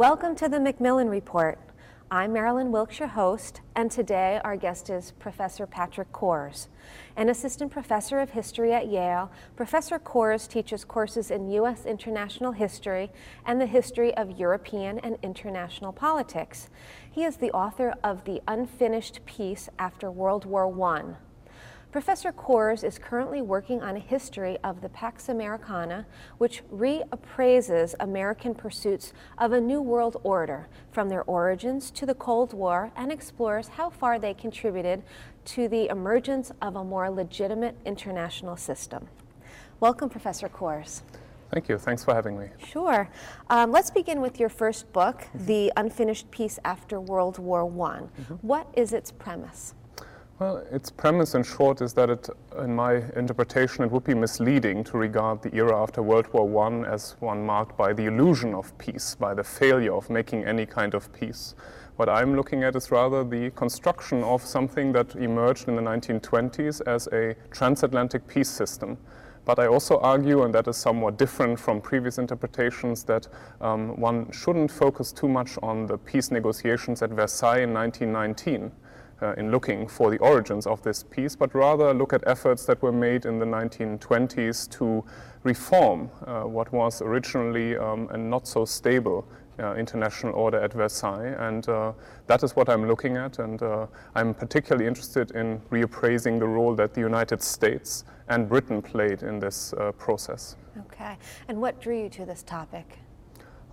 Welcome to the Macmillan Report. I'm Marilyn Wilkes, your host, and today our guest is Professor Patrick Cohrs. An assistant professor of history at Yale, Professor Cohrs teaches courses in U.S. international history and the history of European and international politics. He is the author of The Unfinished Peace After World War I, Professor Cohrs is currently working on a history of the Pax Americana, which reappraises American pursuits of a new world order from their origins to the Cold War and explores how far they contributed to the emergence of a more legitimate international system. Welcome, Professor Cohrs. Thank you. Thanks for having me. Sure. Um, let's begin with your first book, The Unfinished Peace After World War I. Mm-hmm. What is its premise? Well, its premise in short is that it, in my interpretation, it would be misleading to regard the era after World War I as one marked by the illusion of peace, by the failure of making any kind of peace. What I'm looking at is rather the construction of something that emerged in the 1920s as a transatlantic peace system. But I also argue, and that is somewhat different from previous interpretations, that um, one shouldn't focus too much on the peace negotiations at Versailles in 1919 uh, in looking for the origins of this peace, but rather look at efforts that were made in the 1920s to reform uh, what was originally um, a not so stable uh, international order at Versailles. And uh, that is what I'm looking at. And uh, I'm particularly interested in reappraising the role that the United States and Britain played in this uh, process. Okay. And what drew you to this topic?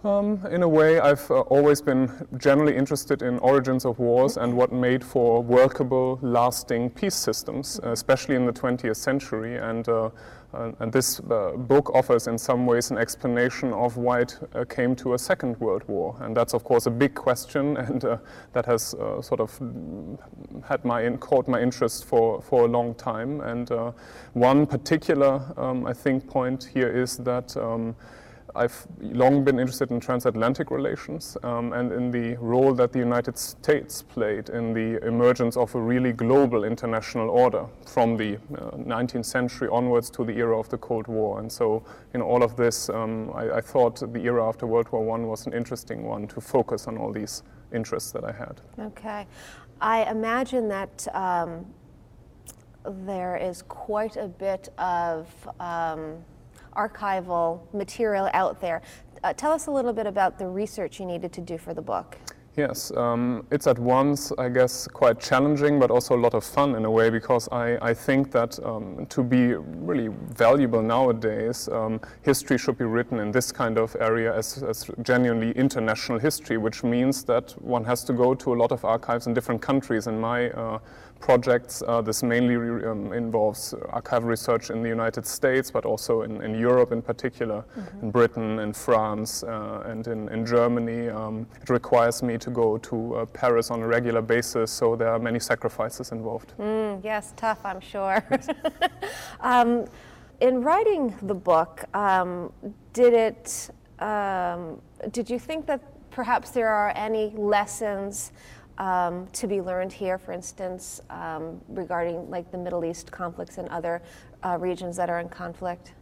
Um, in a way, I've uh, always been generally interested in origins of wars and what made for workable, lasting peace systems, uh, especially in the 20th century. And, uh, uh and this uh, book offers, in some ways, an explanation of why it uh, came to a Second World War. And that's, of course, a big question, and that has sort of had my in, caught my interest for, for a long time. And one particular, um, I think, point here is that. Um, I've long been interested in transatlantic relations um, and in the role that the United States played in the emergence of a really global international order from the uh, 19th century onwards to the era of the Cold War. And so, in all of this, um, I, I, thought the era after World War I was an interesting one to focus on all these interests that I had. Okay. I imagine that um, there is quite a bit of um, archival material out there. Uh, tell us a little bit about the research you needed to do for the book. Yes, um, it's at once, I guess, quite challenging, but also a lot of fun in a way, because I, I think that um, to be really valuable nowadays, um, history should be written in this kind of area as, as genuinely international history, which means that one has to go to a lot of archives in different countries. In my uh, projects. Uh, this mainly um, involves archival research in the United States, but also in, in Europe in particular, mm-hmm. in Britain, in France, uh, and in, in Germany. Um, it requires me to go to uh, Paris on a regular basis, so there are many sacrifices involved. Mm, yes, tough, I'm sure. um, in writing the book, um, did it? Um, did you think that perhaps there are any lessons um, to be learned here, for instance, um, regarding like the Middle East conflicts and other uh, regions that are in conflict?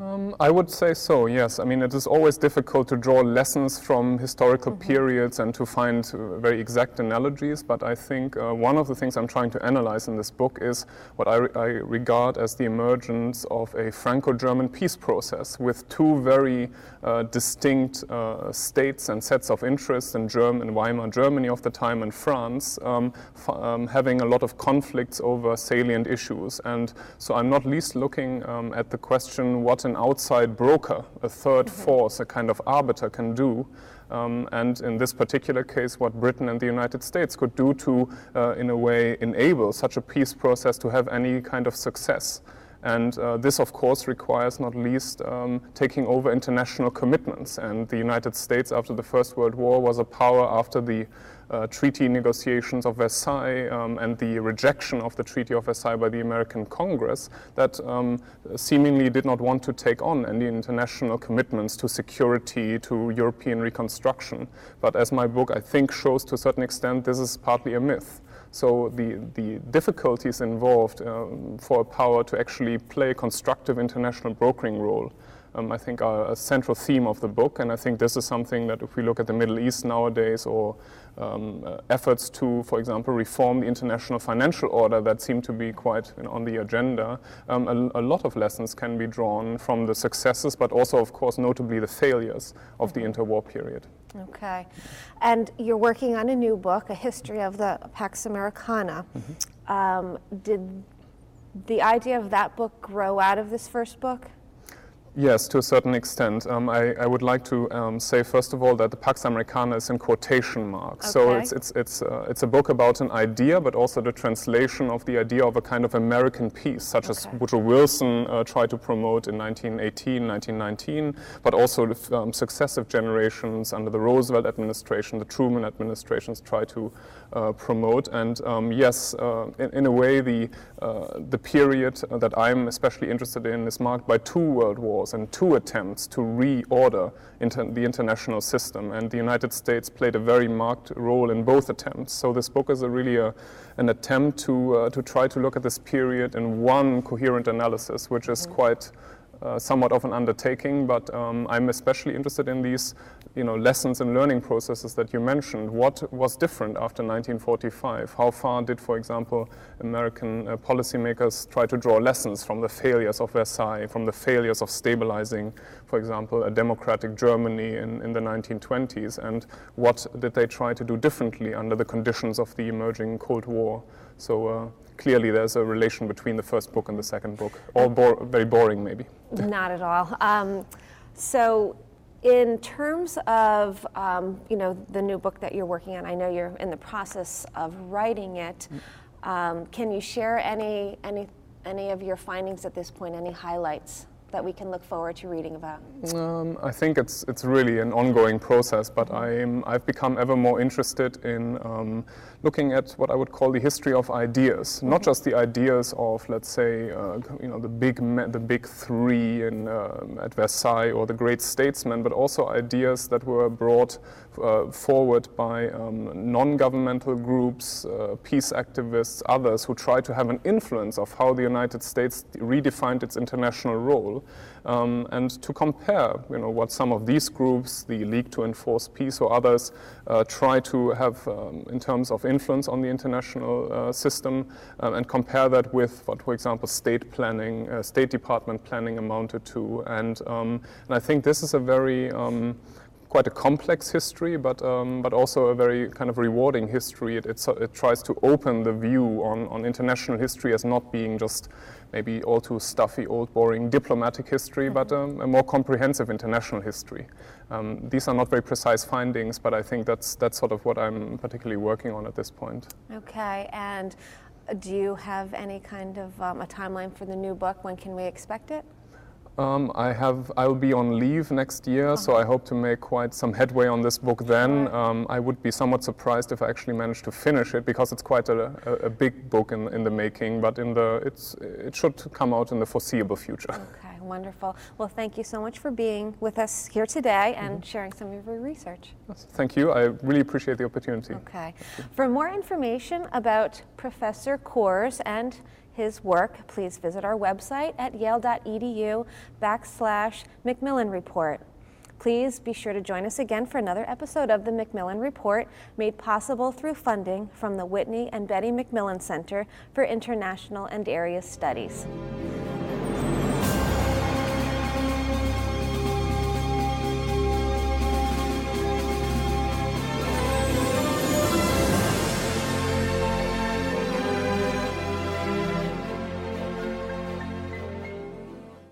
Um, I would say so, yes. I mean, it is always difficult to draw lessons from historical mm-hmm. periods and to find uh, very exact analogies, but I think uh, one of the things I'm trying to analyze in this book is what I, re- I regard as the emergence of a Franco German peace process with two very uh, distinct uh, states and sets of interests in, German, in Weimar Germany of the time and France, um, um, having a lot of conflicts over salient issues. And so I'm not least looking um, at the question what an outside broker, a 3rd mm-hmm. force, a kind of arbiter can do. Um, and in this particular case, what Britain and the United States could do to, uh, in a way, enable such a peace process to have any kind of success. And uh, this, of course, requires not least um, taking over international commitments. And the United States, after the First World War, was a power after the uh, treaty negotiations of Versailles um, and the rejection of the Treaty of Versailles by the American Congress that um, seemingly did not want to take on any international commitments to security, to European reconstruction. But as my book, I think, shows to a certain extent, this is partly a myth. So the, the difficulties involved um, for a power to actually play a constructive international brokering role um, I think, are a central theme of the book. And I think this is something that if we look at the Middle East nowadays or um, uh, efforts to, for example, reform the international financial order that seem to be quite you know, on the agenda, um, a, a, lot of lessons can be drawn from the successes, but also, of course, notably the failures of the mm-hmm. interwar period. Okay. And you're working on a new book, A History of the Pax Americana. Mm-hmm. Um, did the idea of that book grow out of this first book? Yes, to a certain extent. Um, I, I, would like to um, say, first of all, that the Pax Americana is in quotation marks. Okay. So it's, it's, it's, uh, it's a book about an idea, but also the translation of the idea of a kind of American peace, such okay. as Woodrow Wilson uh, tried to promote in 1918, 1919, but also um, successive generations under the Roosevelt administration, the Truman administrations tried to uh, promote. And um, yes, uh, in, in, a way, the, uh, the period that I'm especially interested in is marked by two world wars wars and two attempts to reorder inter the international system. And the United States played a very marked role in both attempts. So this book is a really a, an attempt to, uh, to try to look at this period in one coherent analysis, which is mm -hmm. quite uh, somewhat of an undertaking, but um, I'm especially interested in these you know, lessons and learning processes that you mentioned. What was different after 1945? How far did, for example, American uh, policymakers try to draw lessons from the failures of Versailles, from the failures of stabilizing, for example, a democratic Germany in, in the 1920s? And what did they try to do differently under the conditions of the emerging Cold War? So uh, clearly there's a relation between the first book and the second book. All bo very boring, maybe. Not at all. Um, so, in terms of um, you know the new book that you're working on, I know you're in the process of writing it. Um, can you share any any any of your findings at this point? Any highlights? That we can look forward to reading about? Um, I think it's it's really an ongoing process, but I'm I've become ever more interested in um, looking at what I would call the history of ideas, not just the ideas of let's say uh, you know the big the big three in uh, at Versailles or the great statesmen, but also ideas that were brought forward by um, non-governmental groups, uh, peace activists, others who try to have an influence of how the United States redefined its international role, um, and to compare, you know, what some of these groups, the League to Enforce Peace or others, uh, try to have um, in terms of influence on the international uh, system, uh, and compare that with what, for example, state planning, uh, State Department planning amounted to, and um, and I think this is a very um, quite a complex history, but um, but also a very kind of rewarding history. It, it tries to open the view on, on international history as not being just maybe all too stuffy, old, boring diplomatic history, mm -hmm. but um, a more comprehensive international history. Um, these are not very precise findings, but I think that's that's sort of what I'm particularly working on at this point. Okay, and do you have any kind of um, a timeline for the new book? When can we expect it? Um, I have. I'll be on leave next year, so I hope to make quite some headway on this book. Then um, I would be somewhat surprised if I actually managed to finish it because it's quite a, a, a, big book in, in the making. But in the, it's it should come out in the foreseeable future. Okay, wonderful. Well, thank you so much for being with us here today and mm -hmm. sharing some of your research. Thank you. I really appreciate the opportunity. Okay. For more information about Professor Cohrs and his work, please visit our website at yale.edu backslash Macmillan Report. Please be sure to join us again for another episode of the Macmillan Report, made possible through funding from the Whitney and Betty Macmillan Center for International and Area Studies.